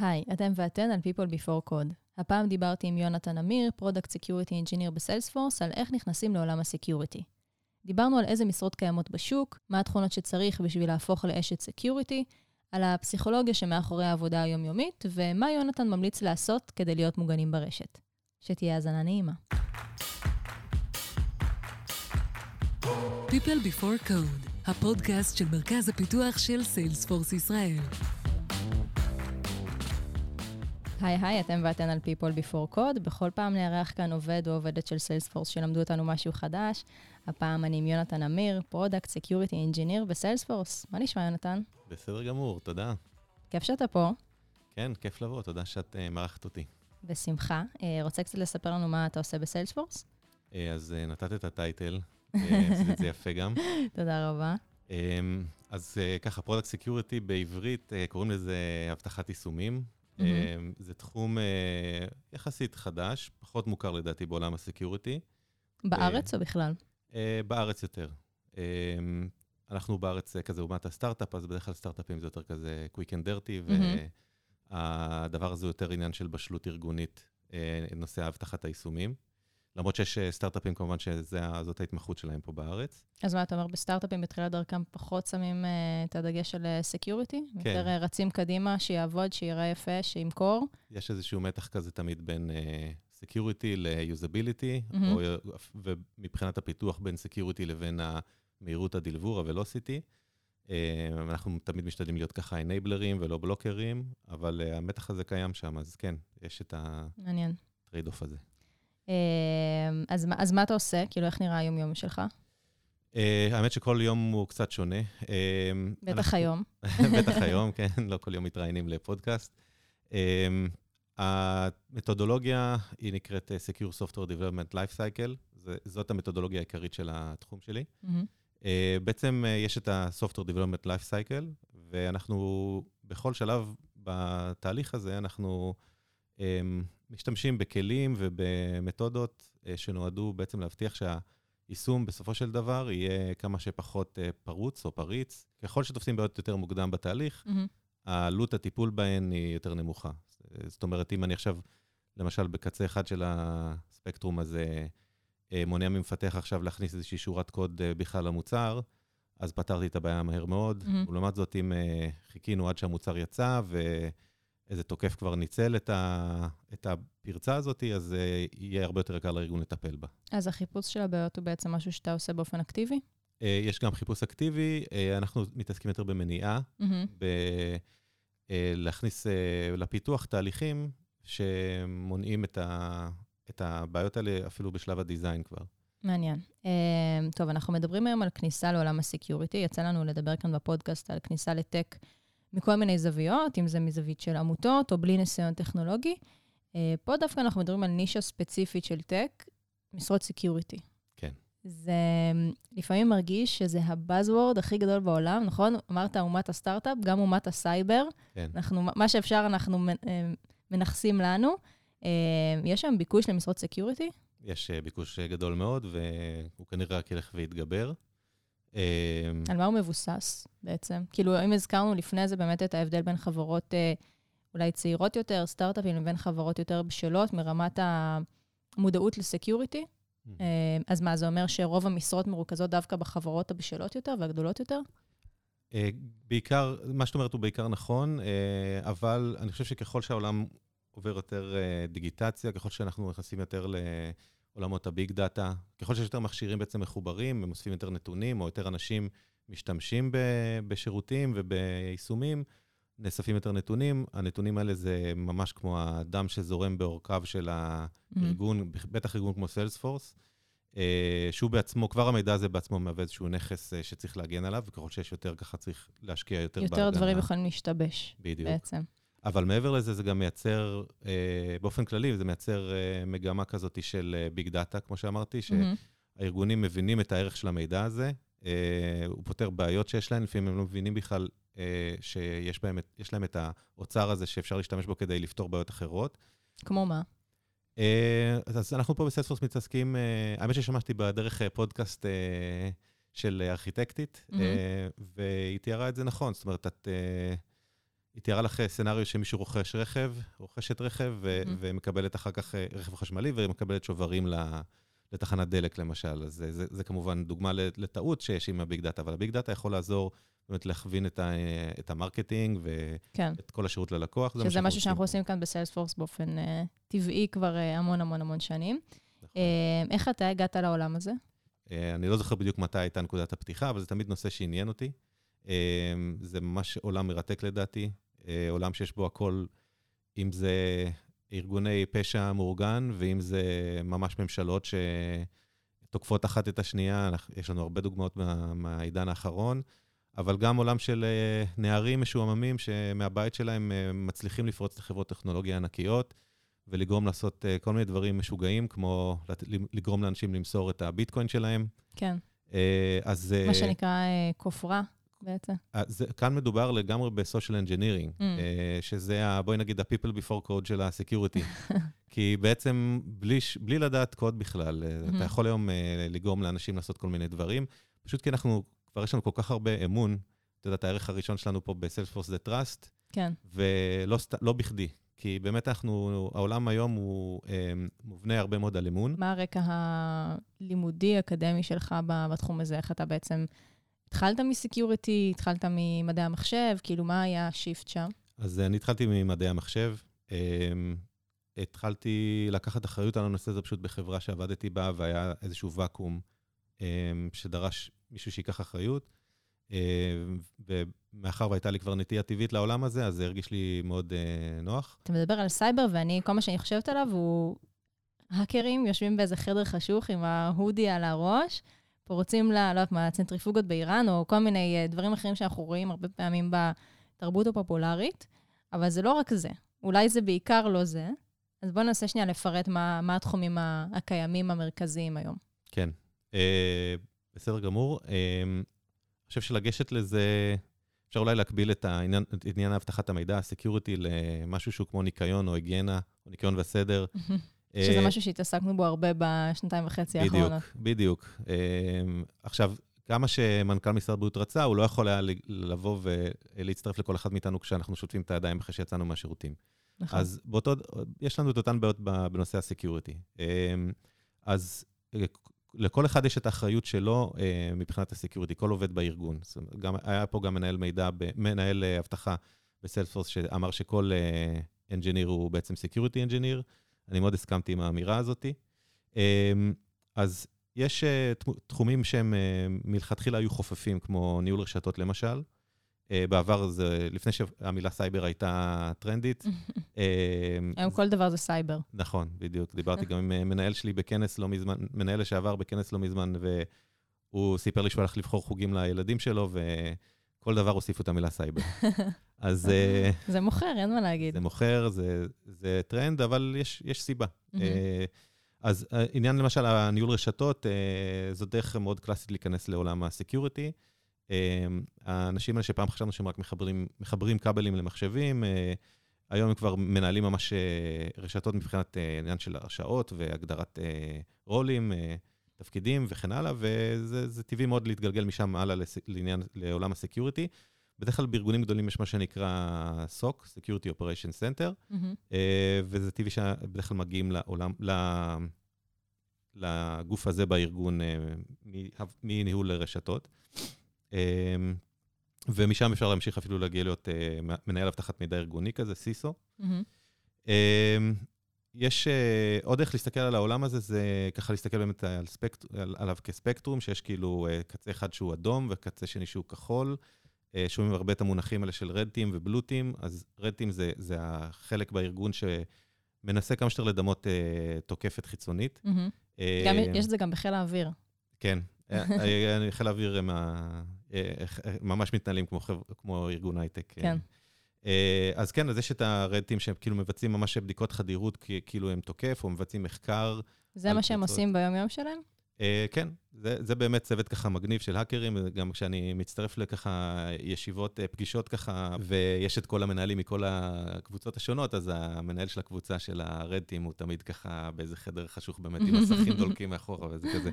היי, אתם ואתן על People Before Code. הפעם דיברתי עם יונתן אמיר, product security engineer ב Salesforce, על איך נכנסים לעולם ה security. דיברנו על איזה משרות קיימות בשוק, מה התכונות שצריך בשביל להפוך לאשת security, על הפסיכולוגיה שמאחורי העבודה היומיומית, ומה יונתן ממליץ לעשות כדי להיות מוגנים ברשת. שתהיה האזנה נעימה. People Before Code, הפודקאסט של מרכז הפיתוח של Salesforce ישראל. היי היי, אתם ואתן על People Before Code. בכל פעם נארח כאן עובד או עובדת של סיילספורס שלמדו אותנו משהו חדש. הפעם אני עם יונתן אמיר, product security engineer בסיילספורס. מה נשמע, יונתן? בסדר גמור, תודה. כיף שאתה פה. כן, כיף לבוא, תודה שאת uh, מארחת אותי. בשמחה. Uh, רוצה קצת לספר לנו מה אתה עושה בסיילספורס? Uh, אז uh, נתת את ה title, עשית את זה יפה גם. תודה רבה. Um, אז uh, ככה, product security בעברית uh, קוראים לזה אבטחת יישומים. Mm-hmm. זה תחום uh, יחסית חדש, פחות מוכר לדעתי בעולם ה security. בארץ uh, או בכלל? Uh, בארץ יותר. Um, אנחנו בארץ כזה אומת הסטארט-אפ, אז בדרך כלל סטארט-אפים זה יותר כזה quick and dirty, mm-hmm. והדבר הזה הוא יותר עניין של בשלות ארגונית, נושא אבטחת היישומים. למרות שיש סטארט-אפים כמובן שזאת ההתמחות שלהם פה בארץ. אז מה אתה אומר, בסטארט-אפים בתחילת דרכם פחות שמים uh, את הדגש של security? כן. יותר רצים קדימה, שיעבוד, שיראה יפה, שימכור? יש איזשהו מתח כזה תמיד בין security ל usability. ומבחינת הפיתוח בין security לבין המהירות ה deliver. Uh, אנחנו תמיד משתדלים להיות ככה enablerים ולא blockerים, אבל המתח הזה קיים שם, אז כן, יש את ה trade-off הזה. אז, אז מה אתה עושה? כאילו, איך נראה היום-יום שלך? Uh, האמת שכל יום הוא קצת שונה. Uh, בטח אנחנו... היום. בטח היום, כן, לא כל יום מתראיינים לפודקאסט. Uh, המתודולוגיה היא נקראת Secure Software Development Life Cycle, זאת המתודולוגיה העיקרית של התחום שלי. Mm-hmm. Uh, בעצם uh, יש את ה-Software Development Life Cycle, ואנחנו בכל שלב בתהליך הזה, אנחנו משתמשים בכלים ובמתודות uh, שנועדו בעצם להבטיח שהיישום בסופו של דבר יהיה כמה שפחות uh, פרוץ או פריץ. ככל שתופסים בעיות יותר מוקדם בתהליך, mm-hmm. העלות הטיפול בהן היא יותר נמוכה. זאת אומרת, אם אני עכשיו, למשל, בקצה אחד של הספקטרום הזה, מונע ממפתח עכשיו להכניס איזושהי שורת קוד בכלל למוצר, אז פתרתי את הבעיה מהר מאוד. Mm-hmm. ולעומת זאת, אם חיכינו עד שהמוצר יצא, ו... איזה תוקף כבר ניצל את, ה, את הפרצה הזאת, אז uh, יהיה הרבה יותר קל לארגון לטפל בה. אז החיפוש של הבעיות הוא בעצם משהו שאתה עושה באופן אקטיבי? Uh, יש גם חיפוש אקטיבי, uh, אנחנו מתעסקים יותר במניעה, mm-hmm. בלהכניס uh, לפיתוח תהליכים שמונעים את, ה, את הבעיות האלה אפילו בשלב ה design כבר. מעניין. טוב, אנחנו מדברים היום על כניסה לעולם ה security. יצא לנו לדבר כאן בפודקאסט על כניסה ל tech. מכל מיני זוויות, אם זה מזווית של עמותות או בלי ניסיון טכנולוגי. אה, פה דווקא אנחנו מדברים על נישה ספציפית של tech, משרות security. כן. זה לפעמים מרגיש שזה ה buzzword הכי גדול בעולם, נכון? אמרת אומת הסטארט-אפ, גם אומת הסייבר. כן. אנחנו, מה שאפשר אנחנו אה, מנכסים לנו. אה, יש שם ביקוש למשרות security? יש ביקוש גדול מאוד, והוא כנראה רק ילך ויתגבר. אמ, על מה הוא מבוסס בעצם? כאילו, אם הזכרנו לפני זה באמת את ההבדל בין חברות אה, אולי צעירות יותר, סטארט-אפים, לבין חברות יותר בשלות מרמת המודעות ל security, mm-hmm. אה, אז מה, זה אומר שרוב המשרות מרוכזות דווקא בחברות הבשלות יותר והגדולות יותר? אה, בעיקר, מה שאת אומרת הוא בעיקר נכון, אבל אני חושב שככל שהעולם עובר יותר דיגיטציה, ככל שאנחנו נכנסים יותר ל... עולמות ה big data. ככל שיש יותר מכשירים בעצם מחוברים, הם אוספים יותר נתונים, או יותר אנשים משתמשים בשירותים וביישומים, נאספים יותר נתונים. הנתונים האלה זה ממש כמו הדם שזורם בעורקיו של הארגון, mm-hmm. בטח ארגון כמו סיילספורס, אה, שהוא בעצמו, כבר המידע הזה בעצמו מהווה איזשהו נכס אה, שצריך להגן עליו, וככל שיש יותר, ככה צריך להשקיע יותר בהגנה. יותר דברים יכולים להשתבש, בדיוק. בעצם. אבל מעבר לזה, זה גם מייצר, אה, באופן כללי, זה מייצר אה, מגמה כזאת של אה, ביג דאטה, כמו שאמרתי. שהארגונים מבינים את הערך של המידע הזה, אה, הוא פותר בעיות שיש להם, לפעמים הם לא מבינים בכלל אה, שיש בהם, להם את האוצר הזה שאפשר להשתמש בו כדי לפתור בעיות אחרות. כמו מה? אה, אז אנחנו פה בסלספורס מתעסקים, אה, האמת ששמעתי בדרך אה, פודקאסט אה, של ארכיטקטית, mm-hmm. אה, והיא תיארה את זה נכון, זאת אומרת, את... אה, היא תיארה לך scenario שמישהו רוכש רכב, רוכשת רכב, ו- Mhm. ומקבלת אחר כך אה, רכב חשמלי, ומקבלת שוברים לתחנת דלק, למשל. אז זה, זה, זה כמובן דוגמה לטעות שיש עם ה big data, אבל ה big data יכול לעזור באמת להכווין את, ה- את ה marketing ואת כן. כל השירות ללקוח. שזה משהו שאנחנו פה. עושים כאן בסיילספורס באופן אה, טבעי כבר אה, המון המון המון שנים. נכון. אה, איך אתה הגעת לעולם הזה? אה, אני לא זוכר בדיוק מתי הייתה נקודת הפתיחה, אבל זה תמיד נושא שעניין אותי. אה, זה ממש עולם מרתק לדעתי, אה, עולם שיש בו הכל, אם זה ארגוני פשע מאורגן, ואם זה ממש ממשלות שתוקפות אחת את השנייה, יש לנו הרבה דוגמאות מה, מהעידן האחרון, אבל גם עולם של אה, נערים משועממים שמהבית שלהם אה, מצליחים לפרוץ לחברות טכנולוגיה ענקיות. ולגרום לעשות אה, כל מיני דברים משוגעים, כמו לגרום לאנשים למסור את הביטקוין שלהם. כן, אה, אז מה שנקרא אה, כופרה בעצם. אה, זה- כאן מדובר לגמרי ב social engineering, Mm. שזה, ה- בואי נגיד, ה-people before code של ה-security. כי בעצם, בלי, בלי לדעת קוד בכלל, אה, אתה Mhm. יכול היום אה, לגרום לאנשים לעשות כל מיני דברים, פשוט כי אנחנו, כבר יש לנו כל כך הרבה אמון. את יודעת, הערך הראשון שלנו פה בסיילספורס זה trust, כן, ולא לא בכדי. כי באמת אנחנו, העולם היום הוא אה, מובנה הרבה מאוד על אמון. מה הרקע הלימודי-אקדמי שלך בתחום הזה? איך אתה בעצם... התחלת מסקיוריטי, התחלת ממדעי המחשב, כאילו, מה היה השיפט שם? אז אה, אני התחלתי ממדעי המחשב. אמ, התחלתי לקחת אחריות על הנושא הזה פשוט בחברה שעבדתי בה, והיה איזשהו ואקום אמ, שדרש מישהו שייקח אחריות. אמ, ומאחר והייתה לי כבר נטייה טבעית לעולם הזה, אז זה הרגיש לי מאוד אה, נוח. אתה מדבר על סייבר, ואני, כל מה שאני חושבת עליו הוא האקרים יושבים באיזה חדר חשוך עם ההודי על הראש, פורצים ל... לא יודעת מה, צנטריפוגות באיראן, או כל מיני אה, דברים אחרים שאנחנו רואים הרבה פעמים בתרבות הפופולרית, אבל זה לא רק זה. אולי זה בעיקר לא זה. אז בואו ננסה שנייה לפרט מה, מה התחומים הקיימים המרכזיים היום. כן, אה, בסדר גמור. אה, אני חושב שלגשת לזה, אפשר אולי להקביל את העניין, את עניין אבטחת המידע, הסקיוריטי, למשהו שהוא כמו ניקיון או היגיינה, או ניקיון וסדר. שזה אה, משהו שהתעסקנו בו הרבה בשנתיים וחצי האחרונות. בדיוק, בדיוק. אמ, עכשיו, כמה שמנכ"ל משרד הבריאות רצה, הוא לא יכול היה לבוא ולהצטרף לכל אחד מאיתנו כשאנחנו שוטפים את הידיים אחרי שיצאנו מהשירותים. נכון. אז באותו, יש לנו את אותן בעיות בנושא ה security. אמ, אז אה, לכל אחד יש את האחריות שלו אה, מבחינת ה security, כל עובד בארגון. גם, היה פה גם מנהל מידע, מנהל אבטחה בסיילספורס, שאמר שכל engineer הוא בעצם security engineer. אני מאוד הסכמתי עם האמירה הזאת. אמ, אז יש אה, תחו- תחומים שהם אה, מלכתחילה היו חופפים, כמו ניהול רשתות למשל. אה, בעבר זה, לפני שהמילה סייבר הייתה טרנדית. היום כל דבר זה סייבר. נכון, בדיוק. דיברתי גם עם מנהל שלי בכנס לא מזמן, מנהל לשעבר בכנס לא מזמן, והוא סיפר לי שהוא הלך לבחור חוגים לילדים שלו, וכל דבר הוסיפו את המילה סייבר. אז אה, זה מוכר, אין מה להגיד. זה מוכר, זה, זה טרנד, אבל יש, יש סיבה. אה, אז אה, עניין למשל הניהול רשתות, אה, זו דרך מאוד קלאסית להיכנס לעולם ה security. אה, האנשים האלה שפעם חשבנו שהם רק מחברים, מחברים כבלים למחשבים, אה, היום הם כבר מנהלים ממש אה, רשתות מבחינת אה, עניין של הרשאות והגדרת אה, רולים, אה, תפקידים וכן הלאה, וזה זה טבעי מאוד להתגלגל משם הלאה לעניין, לעולם הסקיוריטי. בדרך כלל בארגונים גדולים יש מה שנקרא SOC, Security Operation Center. אה, וזה טבעי שבדרך כלל מגיעים לעולם, ל- לגוף הזה בארגון אה, מניהול רשתות. אה, ומשם אפשר להמשיך אפילו להגיע להיות מנהל אבטחת מידע ארגוני כזה, סיסו. מהמם. יש אה, עוד דרך להסתכל על העולם הזה, זה ככה להסתכל באמת על ספקט, על, עליו כספקטרום, שיש כאילו אה, קצה אחד שהוא אדום וקצה שני שהוא כחול. אה, שומעים הרבה את המונחים האלה של רד טים ובלו טים, אז רד טים זה, זה החלק בארגון שמנסה כמה שיותר לדמות אה, תוקפת חיצונית. מהמם. אה, גם יש את זה גם בחיל האוויר. כן, חיל האוויר הם ממש מתנהלים כמו, כמו ארגון הייטק. כן. אה, אז כן, אז יש את הרדטים שהם כאילו מבצעים ממש בדיקות חדירות, כאילו הם תוקף, או מבצעים מחקר. זה מה שהם. עושים ביום-יום שלהם? אה, כן, זה, זה באמת צוות ככה מגניב של האקרים, גם כשאני מצטרף לככה ישיבות, אה, פגישות ככה, ויש את כל המנהלים מכל הקבוצות השונות, אז המנהל של הקבוצה של הרדטים הוא תמיד ככה באיזה חדר חשוך באמת, עם מסכים דולקים מאחורה, וזה כזה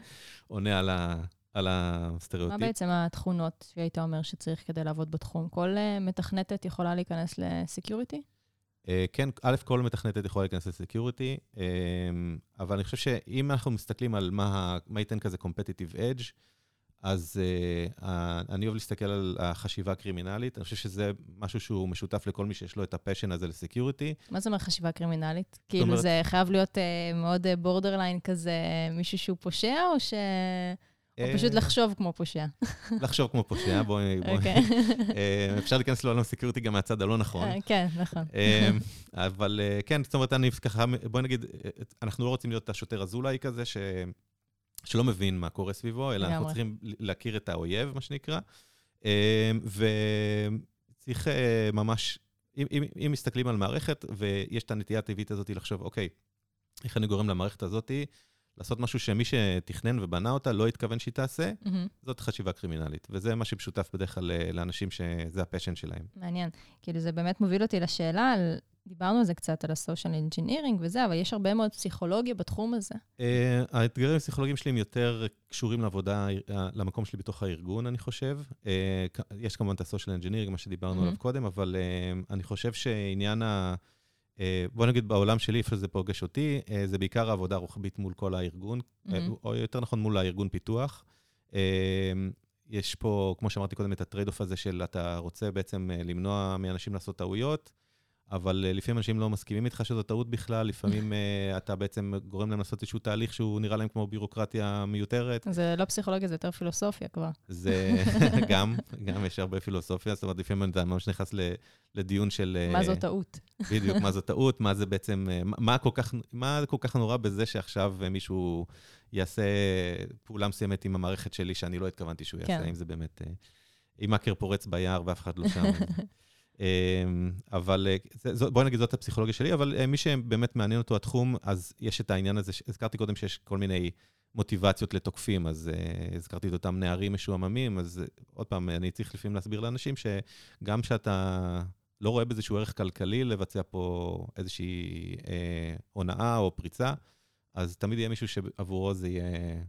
עונה על, ה, על הסטריאוטיפ. מה בעצם התכונות שהיית אומר שצריך כדי לעבוד בתחום? כל uh, מתכנתת יכולה להיכנס ל security? Uh, כן, א', כל מתכנתת יכולה להיכנס ל security, uh, אבל אני חושב שאם אנחנו מסתכלים על מה, מה ייתן כזה competitive edge, אז uh, אני אוהב להסתכל על החשיבה הקרימינלית. אני חושב שזה משהו שהוא משותף לכל מי שיש לו את ה passion הזה ל security. מה זה אומר חשיבה קרימינלית? כאילו אומרת... זה חייב להיות uh, מאוד borderline כזה, מישהו שהוא פושע, או ש... או פשוט לחשוב כמו פושע. לחשוב כמו פושע, בואי... אוקיי. אפשר להיכנס לעולם security גם מהצד הלא נכון. כן, נכון. אבל כן, זאת אומרת, אני ככה, בואי נגיד, אנחנו לא רוצים להיות השוטר אזולאי כזה, שלא מבין מה קורה סביבו, אלא אנחנו צריכים להכיר את האויב, מה שנקרא. וצריך ממש, אם, אם מסתכלים על מערכת, ויש את הנטייה הטבעית הזאת לחשוב, אוקיי, איך אני גורם למערכת הזאת לעשות משהו שמי שתכנן ובנה אותה לא התכוון שהיא תעשה, mm-hmm. זאת חשיבה קרימינלית. וזה מה שמשותף בדרך כלל לאנשים שזה הפשן שלהם. מעניין. כאילו, זה באמת מוביל אותי לשאלה על דיברנו על זה קצת, על ה-social engineering וזה, אבל יש הרבה מאוד פסיכולוגיה בתחום הזה. Uh, האתגרים הפסיכולוגיים שלי הם יותר קשורים לעבודה, למקום שלי בתוך הארגון, אני חושב. Uh, יש כמובן את ה-social engineering, מה שדיברנו mm-hmm. עליו קודם, אבל uh, אני חושב שעניין ה... אה, בוא נגיד בעולם שלי, איפה שזה פוגש אותי, אה, זה בעיקר העבודה הרוחבית מול כל הארגון, mm-hmm. או יותר נכון מול הארגון פיתוח. יש פה, כמו שאמרתי קודם, את ה trade-off הזה של אתה רוצה בעצם למנוע מאנשים לעשות טעויות. אבל אה, לפעמים אנשים לא מסכימים איתך שזו טעות בכלל, לפעמים אה, אתה בעצם גורם להם לעשות איזשהו תהליך שהוא נראה להם כמו בירוקרטיה מיותרת. זה לא פסיכולוגיה, זה יותר פילוסופיה כבר. זה גם, גם יש הרבה פילוסופיה, זאת אומרת, לפעמים אתה ממש נכנס לדיון של... מה זו טעות. בדיוק, מה זו טעות, מה זה בעצם, מה כל כך, מה כל כך נורא בזה שעכשיו מישהו יעשה פעולה מסוימת עם המערכת שלי שאני לא התכוונתי שהוא יעשה, כן. אם זה באמת, אם האקר פורץ ביער ואף אחד לא שם. אמ, אבל אה, בואי נגיד, זאת הפסיכולוגיה שלי, אבל אה, מי שבאמת מעניין אותו התחום, אז יש את העניין הזה, הזכרתי קודם שיש כל מיני מוטיבציות לתוקפים, אז uh, הזכרתי את אותם נערים משועממים, אז עוד פעם, אני צריך לפעמים להסביר לאנשים שגם כשאתה לא רואה באיזשהו ערך כלכלי לבצע פה איזושהי אה, הונאה או פריצה, אז תמיד יהיה מישהו שעבורו זה יהיה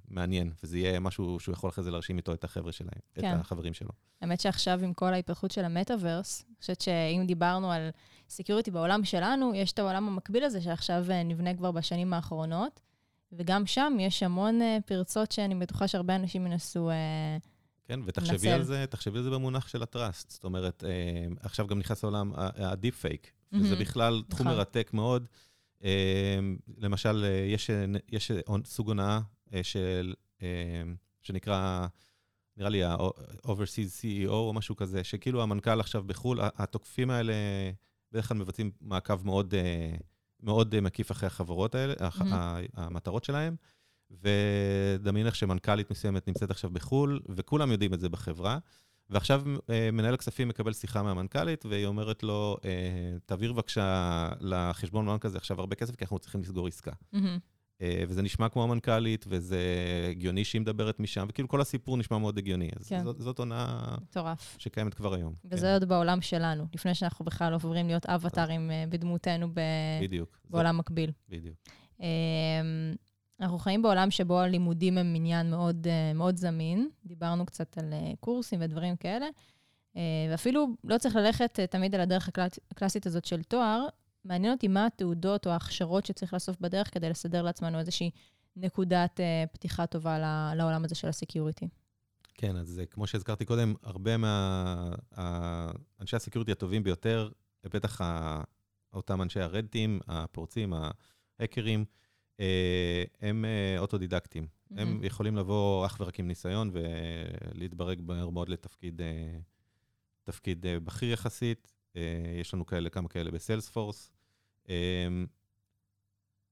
מעניין, וזה יהיה משהו שהוא יכול אחרי זה להרשים איתו את החבר'ה שלהם, כן. את החברים שלו. האמת שעכשיו עם כל ההתפתחות של המטאוורס, אני חושבת שאם דיברנו על security בעולם שלנו, יש את העולם המקביל הזה שעכשיו אה, נבנה כבר בשנים האחרונות, וגם שם יש המון אה, פרצות שאני בטוחה שהרבה אנשים ינסו... אה, כן, ותחשבי על זה, תחשבי על זה במונח של ה trust. זאת אומרת, עכשיו גם נכנס לעולם ה deep fake, וזה בכלל תחום נכון. מרתק מאוד. אמ, למשל, אה, יש, אה, יש סוג הונאה אה, של, שנקרא, נראה לי ה-overseas CEO או משהו כזה, שכאילו המנכ"ל עכשיו בחו"ל, התוקפים האלה בדרך כלל מבצעים מעקב מאוד, מאוד מקיף אחרי החברות האלה, mm-hmm. המטרות שלהם. ודמיין לך שמנכ"לית מסוימת נמצאת עכשיו בחו"ל, וכולם יודעים את זה בחברה. ועכשיו אה, מנהל הכספים מקבל שיחה מהמנכ"לית, והיא אומרת לו, אה, תעביר בבקשה לחשבון בנק הזה עכשיו הרבה כסף, כי אנחנו צריכים לסגור עסקה. Mm-hmm. וזה נשמע כמו המנכ"לית, וזה הגיוני שהיא מדברת משם, וכאילו כל הסיפור נשמע מאוד הגיוני. אז כן. זאת, זאת עונה... מטורף. שקיימת כבר היום. וזה כן. עוד בעולם שלנו, לפני שאנחנו בכלל עוברים להיות אבטארים בדמותנו ב... בדיוק. בעולם זאת... מקביל. בדיוק. אנחנו חיים בעולם שבו הלימודים הם עניין מאוד, אה, מאוד זמין. דיברנו קצת על אה, קורסים ודברים כאלה, אה, ואפילו לא צריך ללכת תמיד על הדרך הקלאסית הזאת של תואר. מעניין אותי מה התעודות או ההכשרות שצריך לאסוף בדרך כדי לסדר לעצמנו איזושהי נקודת פתיחה טובה לעולם הזה של ה security. כן, אז כמו שהזכרתי קודם, הרבה מהאנשי ה security הטובים ביותר, בטח אותם אנשי הרדטים, הפורצים, ההקרים, הם אה, אוטודידקטים. Mm-hmm. הם יכולים לבוא אך ורק עם ניסיון ולהתברג מהר מאוד לתפקיד אה, תפקיד בכיר יחסית. יש לנו כאלה, כמה כאלה בסיילספורס.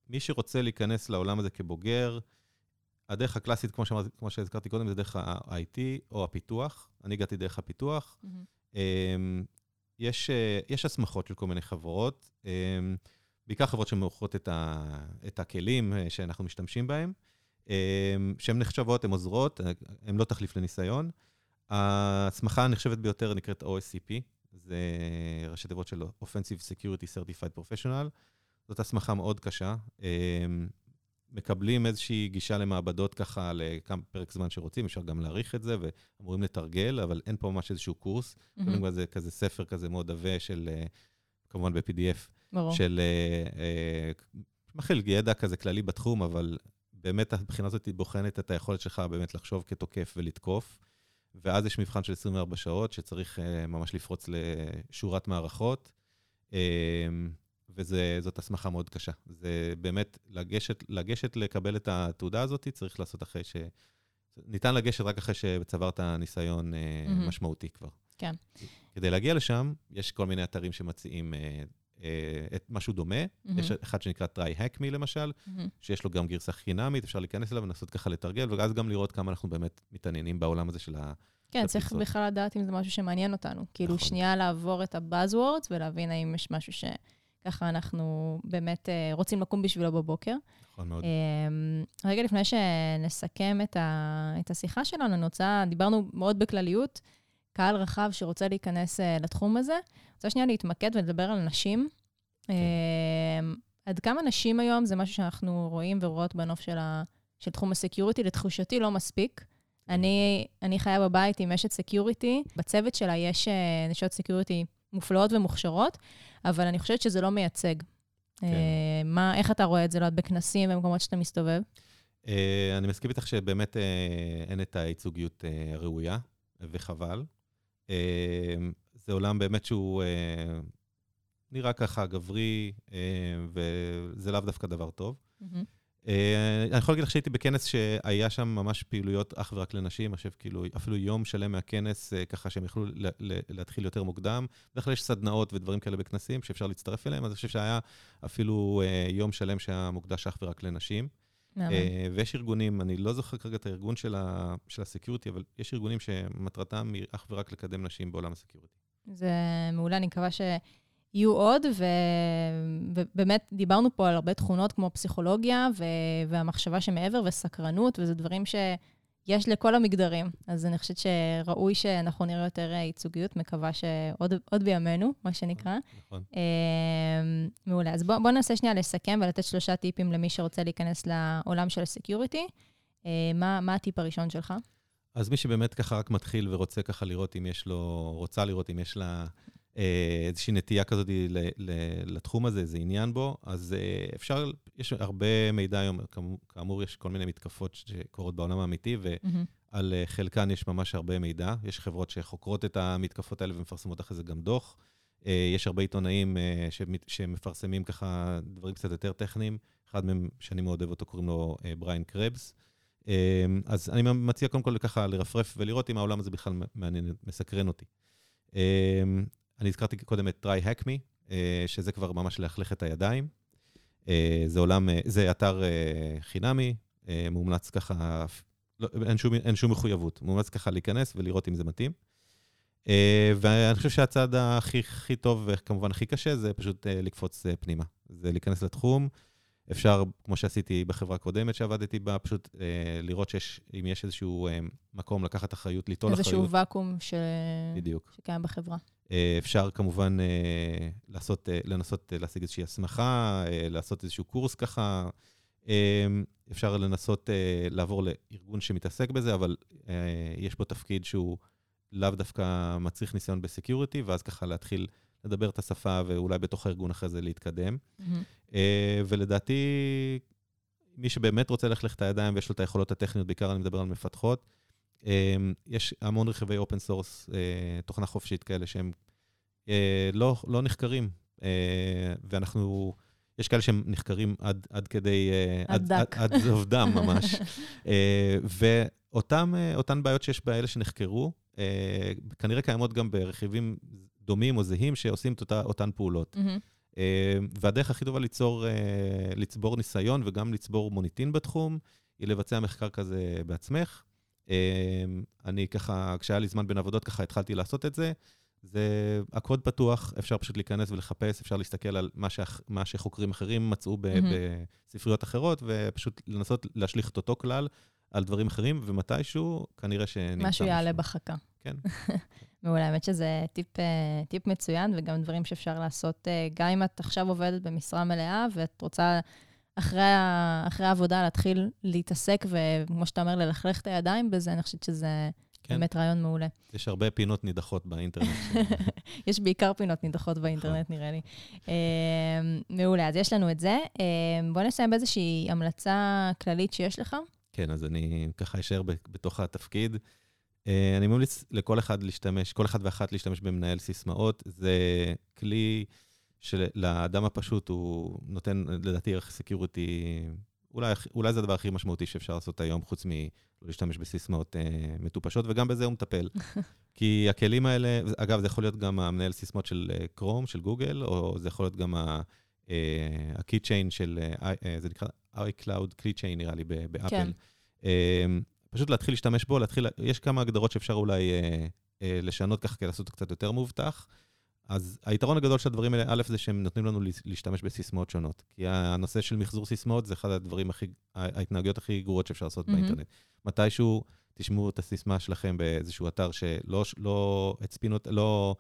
מי שרוצה להיכנס לעולם הזה כבוגר, הדרך הקלאסית, כמו, שאמרתי, כמו שהזכרתי קודם, זה דרך ה-IT או הפיתוח. אני הגעתי דרך הפיתוח. Mm-hmm. יש, יש הסמכות של כל מיני חברות. בעיקר חברות שמוכרות את, ה, את הכלים אה, שאנחנו משתמשים בהם, אה, שהן נחשבות, הן עוזרות, אה, הן לא תחליף לניסיון. ההסמכה הנחשבת ביותר נקראת OSCP, זה ראשי תיבות של Offensive Security Certified Professional. זאת הסמכה מאוד קשה, מקבלים איזושהי גישה למעבדות ככה לכמה פרק זמן שרוצים, אפשר גם להעריך את זה, ואמורים לתרגל, אבל אין פה ממש איזשהו קורס. Mm-hmm. קוראים לזה כזה ספר כזה מאוד עבה של, כמובן ב-PDF, ברור. של מכיל ידע כזה כללי בתחום, אבל באמת הבחינה הזאת בוחנת את היכולת שלך באמת לחשוב כתוקף ולתקוף. ואז יש מבחן של 24 שעות שצריך uh, ממש לפרוץ לשורת מערכות, uh, וזאת הסמכה מאוד קשה. זה באמת, לגשת, לגשת לקבל את התעודה הזאת, צריך לעשות אחרי ש... ניתן לגשת רק אחרי שצברת ניסיון mm-hmm. משמעותי כבר. כן. כדי להגיע לשם, יש כל מיני אתרים שמציעים uh, את משהו דומה. Mm-hmm. יש אחד שנקרא try hack me למשל, mm-hmm. שיש לו גם גרסה חינמית, אפשר להיכנס אליו ולנסות ככה לתרגל, ואז גם לראות כמה אנחנו באמת מתעניינים בעולם הזה של ה... כן, צריך בכלל לדעת אם זה משהו שמעניין אותנו. כאילו, נכון. שנייה לעבור את ה-Buzzwords ולהבין האם יש משהו שככה אנחנו באמת uh, רוצים לקום בשבילו בבוקר. נכון מאוד. Um, רגע לפני שנסכם את, ה, את השיחה שלנו, אני רוצה, דיברנו מאוד בכלליות, קהל רחב שרוצה להיכנס אה, לתחום הזה. רוצה שנייה להתמקד ולדבר על נשים. כן. אה, עד כמה נשים היום זה משהו שאנחנו רואים ורואות בנוף של, ה, של תחום ה security? לתחושתי לא מספיק. אני, אני חיה בבית עם אשת security, בצוות שלה יש אה, נשות security מופלאות ומוכשרות, אבל אני חושבת שזה לא מייצג. כן. אה, מה, איך אתה רואה את זה, לא, בכנסים במקומות שאתה מסתובב? אה, אני מסכים איתך שבאמת אין את הייצוגיות הראויה, וחבל. זה עולם באמת שהוא נראה ככה גברי, וזה לאו דווקא דבר טוב. Mm-hmm. אה, אני יכול להגיד לך שהייתי בכנס שהיה שם ממש פעילויות אך ורק לנשים, אני חושב כאילו אפילו יום שלם מהכנס, אה, ככה שהם יכלו להתחיל יותר מוקדם. בדרך כלל יש סדנאות ודברים כאלה בכנסים שאפשר להצטרף אליהם, אז אני חושב שהיה אפילו אה, יום שלם שהיה מוקדש אך ורק לנשים. ויש ארגונים, אני לא זוכר כרגע את הארגון של ה security, אבל יש ארגונים שמטרתם היא אך ורק לקדם נשים בעולם ה security. זה מעולה, אני מקווה ש... יהיו עוד, ו... ובאמת דיברנו פה על הרבה תכונות כמו פסיכולוגיה ו... והמחשבה שמעבר וסקרנות, וזה דברים שיש לכל המגדרים. אז אני חושבת שראוי שאנחנו נראה יותר ייצוגיות, מקווה שעוד בימינו, מה שנקרא. נכון. אמ, מעולה. אז בואו בוא ננסה שנייה לסכם ולתת שלושה טיפים למי שרוצה להיכנס לעולם של ה security. אה, מה, מה הטיפ הראשון שלך? אז מי שבאמת ככה רק מתחיל ורוצה ככה לראות אם יש לו, רוצה לראות אם יש לה אה, איזושהי נטייה כזאת לתחום הזה, איזה עניין בו, אז אה, אפשר, יש הרבה מידע היום, כאמור, יש כל מיני מתקפות שקורות בעולם האמיתי, ועל mm-hmm. חלקן יש ממש הרבה מידע. יש חברות שחוקרות את המתקפות האלה ומפרסמות אחרי זה גם דוח. יש הרבה עיתונאים שמפרסמים ככה דברים קצת יותר טכניים. אחד מהם, שאני מאוד אוהב אותו, קוראים לו בריין קרבס. אז אני מציע קודם כל ככה לרפרף ולראות אם העולם הזה בכלל מעניין, מסקרן אותי. אני הזכרתי קודם את try hack me, אה, שזה כבר ממש להחליך את הידיים. אה, זה עולם, אה, זה אתר חינמי, מומלץ ככה, לא, אין, שום, אין שום מחויבות, מומלץ ככה להיכנס ולראות אם זה מתאים. ואני חושב שהצעד הכי, הכי טוב וכמובן הכי קשה זה פשוט לקפוץ פנימה. זה להיכנס לתחום. אפשר, כמו שעשיתי בחברה קודמת שעבדתי בה, פשוט לראות שיש, אם יש איזשהו מקום לקחת אחריות, ליטול אחריות. איזשהו ואקום ש... בדיוק. שקיים בחברה. אה, אפשר כמובן אה, לעשות, אה, לנסות להשיג איזושהי הסמכה, לעשות איזשהו קורס ככה. אפשר לנסות לעבור לארגון שמתעסק בזה, אבל יש פה תפקיד שהוא לאו דווקא מצריך ניסיון בסקיוריטי, ואז ככה להתחיל לדבר את השפה ואולי בתוך הארגון אחרי זה להתקדם. Mm-hmm. ולדעתי, מי שבאמת רוצה ללכלך את הידיים ויש לו את היכולות הטכניות, בעיקר אני מדבר על מפתחות, אמ, יש המון רכיבי open source, תוכנה חופשית כאלה שהם אה, לא, לא נחקרים, אה, ואנחנו, יש כאלה שהם נחקרים עד, עד כדי, אה, עד, עד, עד, עד אובדן ממש. ואותן בעיות שיש באלה שנחקרו, כנראה קיימות גם ברכיבים דומים או זהים שעושים את אותה, אותן פעולות. Mm-hmm. והדרך הכי טובה ליצור, לצבור ניסיון וגם לצבור מוניטין בתחום, היא לבצע מחקר כזה בעצמך. אמ, אני ככה, כשהיה לי זמן בין עבודות, ככה התחלתי לעשות את זה. זה הקוד פתוח, אפשר פשוט להיכנס ולחפש, אפשר להסתכל על מה, שח, מה שחוקרים אחרים מצאו ב, mm-hmm. בספריות אחרות, ופשוט לנסות להשליך את אותו כלל על דברים אחרים, ומתישהו כנראה שנמצא משהו. משהו יעלה בחכה. כן. מעולה, האמת שזה טיפ, אה, טיפ מצוין, וגם דברים שאפשר לעשות, אה, גם אם את עכשיו עובדת במשרה מלאה ואת רוצה אחרי, אחרי העבודה להתחיל להתעסק, וכמו שאתה אומר, ללכלך את הידיים בזה, אני חושבת שזה כן. באמת רעיון מעולה. יש הרבה פינות נידחות באינטרנט. יש בעיקר פינות נידחות באינטרנט, נראה לי. אמ, מעולה, אז יש לנו את זה. בוא נסיים באיזושהי המלצה כללית שיש לך. כן, אז אני ככה אשאר בתוך התפקיד. אה, אני ממליץ לכל אחד להשתמש, כל אחד ואחת להשתמש במנהל סיסמאות. זה כלי שלאדם הפשוט הוא נותן, לדעתי, ערך security, אולי, אולי זה הדבר הכי משמעותי שאפשר לעשות היום, חוץ מלא להשתמש בסיסמאות אה, מטופשות, וגם בזה הוא מטפל. כי הכלים האלה, אגב, זה יכול להיות גם המנהל סיסמאות של Chrome, אה, של גוגל, או זה יכול להיות גם ה-keychain של, זה נקרא iCloud keychain נראה לי באפל. כן. פשוט להתחיל להשתמש בו, להתחיל, יש כמה הגדרות שאפשר אולי אה, אה, לשנות ככה כדי לעשות קצת יותר מאובטח. אז היתרון הגדול של הדברים האלה, א', זה שהם נותנים לנו להשתמש בסיסמאות שונות. כי הנושא של מחזור סיסמאות זה אחד הדברים הכי, ההתנהגויות הכי גרועות שאפשר לעשות mm-hmm. באינטרנט. מתישהו תשמעו את הסיסמה שלכם באיזשהו אתר שלא לא הצפינו, לא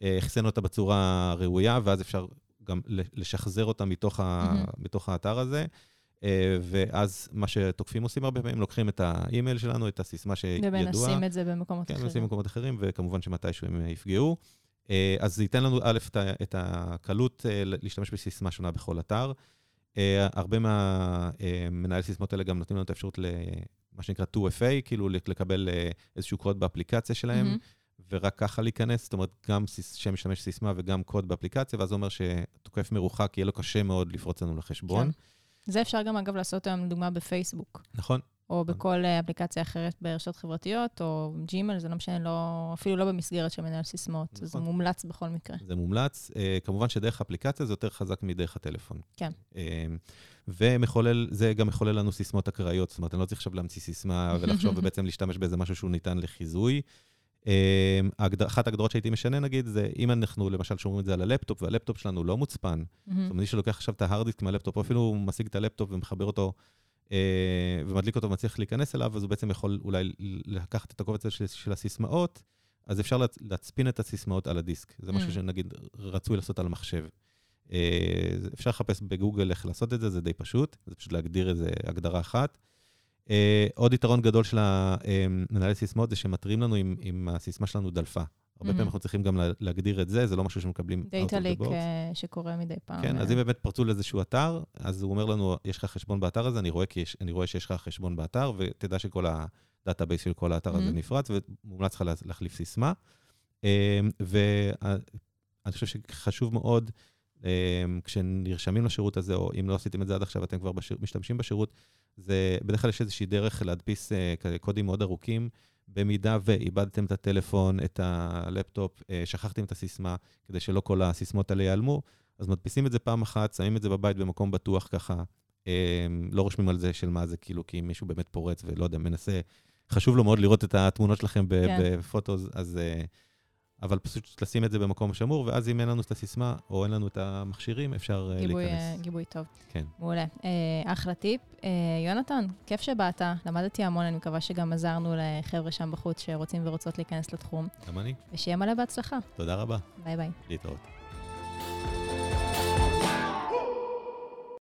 החסנו אותה בצורה ראויה, ואז אפשר גם לשחזר אותה מתוך, mm-hmm. ה, מתוך האתר הזה. אה, ואז מה שתוקפים עושים הרבה פעמים, לוקחים את האימייל שלנו, את הסיסמה שידועה. ומנסים את זה במקומות כן, אחרים. כן, מנסים במקומות אחרים, וכמובן שמתישהו הם יפגעו. אה, אז זה ייתן לנו, א', את הקלות אה, להשתמש בסיסמה שונה בכל אתר. הרבה מהמנהלי סיסמות האלה גם נותנים לנו את האפשרות למה שנקרא 2FA, כאילו לקבל איזשהו קוד באפליקציה שלהם, mm-hmm. ורק ככה להיכנס, זאת אומרת, גם שם משתמש סיסמה וגם קוד באפליקציה, ואז זה אומר שתוקף מרוחק, יהיה לו קשה מאוד לפרוץ לנו לחשבון. כן. זה אפשר גם, אגב, לעשות היום, לדוגמה, בפייסבוק. נכון. או בכל אה, אפליקציה אחרת ברשתות חברתיות, או ג'ימל, זה לא משנה, לא, אפילו לא במסגרת של מנהל סיסמאות, נכון. זה מומלץ בכל מקרה. זה מומלץ. Uh, כמובן שדרך אפליקציה זה יותר חזק מדרך הטלפון. כן. Uh, ומחולל, זה גם מחולל לנו סיסמאות אקראיות, זאת אומרת, אני לא צריך עכשיו להמציא סיסמה ולחשוב ובעצם להשתמש באיזה משהו שהוא ניתן לחיזוי. אמ, אחת ההגדרות שהייתי משנה, נגיד, זה אם אנחנו למשל שומרים את זה על הלפטופ, והלפטופ שלנו לא מוצפן, mm-hmm. זאת אומרת, מי שלוקח עכשיו את ה hard disk מהלפטופ, או אפילו משיג את הלפטופ ומחבר אותו, אה, ומדליק אותו ומצליח להיכנס אליו, אז הוא בעצם יכול אולי לקחת את הקובץ של, של הסיסמאות, אז אפשר להצפין את הסיסמאות על הדיסק. זה. משהו שנגיד רצוי לעשות על המחשב. אה, אפשר לחפש בגוגל איך לעשות את זה, זה די פשוט, זה פשוט להגדיר איזה הגדרה אחת. אה, עוד יתרון גדול של המנהלי סיסמאות זה שמתריעים לנו אם, אם הסיסמה שלנו דלפה. הרבה mm-hmm. פעמים אנחנו צריכים גם להגדיר את זה, זה לא משהו שמקבלים data leak אה, שקורה מדי פעם. כן, אז אם באמת פרצו לאיזשהו אתר, אז הוא אומר לנו, יש לך חשבון באתר הזה, אני רואה, יש, אני רואה שיש לך חשבון באתר, ותדע שכל ה database של כל האתר mm-hmm. הזה נפרץ, ומומלץ לך להחליף סיסמה. אה, ואני חושב שחשוב מאוד, כשנרשמים לשירות הזה, או אם לא עשיתם את זה עד עכשיו, אתם כבר בשיר, משתמשים בשירות, זה בדרך כלל יש איזושהי דרך להדפיס uh, קודים מאוד ארוכים. במידה ואיבדתם את הטלפון, את הלפטופ, uh, שכחתם את הסיסמה, כדי שלא כל הסיסמות האלה ייעלמו, אז מדפיסים את זה פעם אחת, שמים את זה בבית במקום בטוח ככה, um, לא רושמים על זה של מה זה, כאילו, כי מישהו באמת פורץ ולא יודע, מנסה, חשוב לו מאוד לראות את התמונות שלכם כן. בפוטו, אז... אבל פשוט לשים את זה במקום שמור, ואז אם אין לנו את הסיסמה או אין לנו את המכשירים, אפשר אה, גיבוי, להיכנס. אה, גיבוי טוב. כן. מעולה. אה, אחלה טיפ. אה, יונתן, כיף שבאת, למדתי המון, אני מקווה שגם עזרנו לחבר'ה שם בחוץ שרוצים ורוצות להיכנס לתחום. גם אני. ושיהיה מלא בהצלחה. תודה רבה. ביי ביי. להתראות.